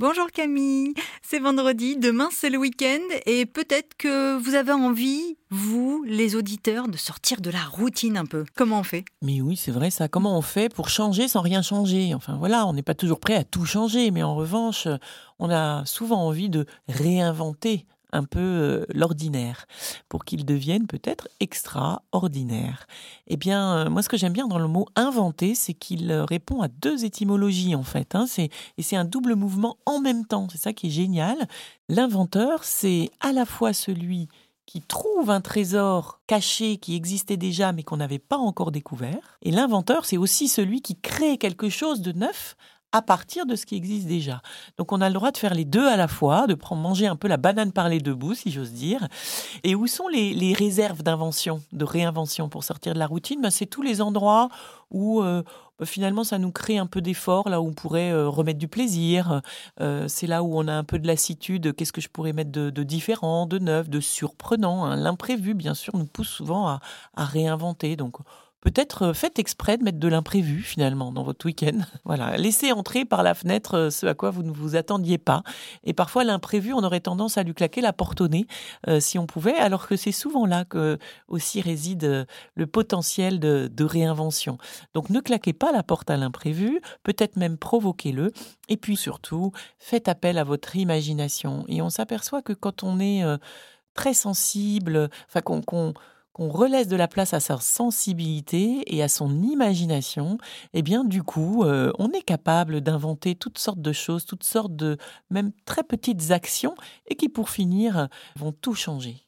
Bonjour Camille, c'est vendredi, demain c'est le week-end et peut-être que vous avez envie, vous, les auditeurs, de sortir de la routine un peu. Comment on fait? Mais oui, c'est vrai ça. Comment on fait pour changer sans rien changer? Enfin voilà, on n'est pas toujours prêt à tout changer, mais en revanche, on a souvent envie de réinventer un peu euh, l'ordinaire pour qu'il devienne peut-être extraordinaire. Eh bien, euh, moi, ce que j'aime bien dans le mot inventer, c'est qu'il euh, répond à deux étymologies en fait. Hein. et c'est un double mouvement en même temps. C'est ça qui est génial. L'inventeur, c'est à la fois celui qui trouve un trésor caché qui existait déjà mais qu'on n'avait pas encore découvert. Et l'inventeur, c'est aussi celui qui crée quelque chose de neuf à partir de ce qui existe déjà. Donc on a le droit de faire les deux à la fois, de prendre manger un peu la banane par les deux bouts, si j'ose dire. Et où sont les, réserves d'invention, de réinvention pour sortir de la routine? Ben, C'est tous les endroits où euh, ben, finalement ça nous crée un peu d'effort, là où on pourrait euh, remettre du plaisir. Euh, c'est là où on a un peu de lassitude. Qu'est-ce que je pourrais mettre de, différent, de neuf, de surprenant hein? L'imprévu, bien sûr, nous pousse souvent à, à réinventer. Donc peut-être euh, faites exprès de mettre de l'imprévu finalement dans votre week-end. Voilà, laissez entrer par la fenêtre euh, ce à quoi vous ne vous attendiez pas. Et parfois l'imprévu, on aurait tendance à lui claquer la porte au nez euh, si on pouvait, alors que c'est souvent là que aussi réside le potentiel de, de réinvention. Donc ne claquez pas la porte à l'imprévu, peut-être même provoquez-le. Et puis surtout, faites appel à votre imagination. Et on s'aperçoit que quand on est très sensible, enfin qu'on qu'on relaisse de la place à sa sensibilité et à son imagination, eh bien du coup, euh, on est capable d'inventer toutes sortes de choses, toutes sortes de même très petites actions et qui pour finir vont tout changer.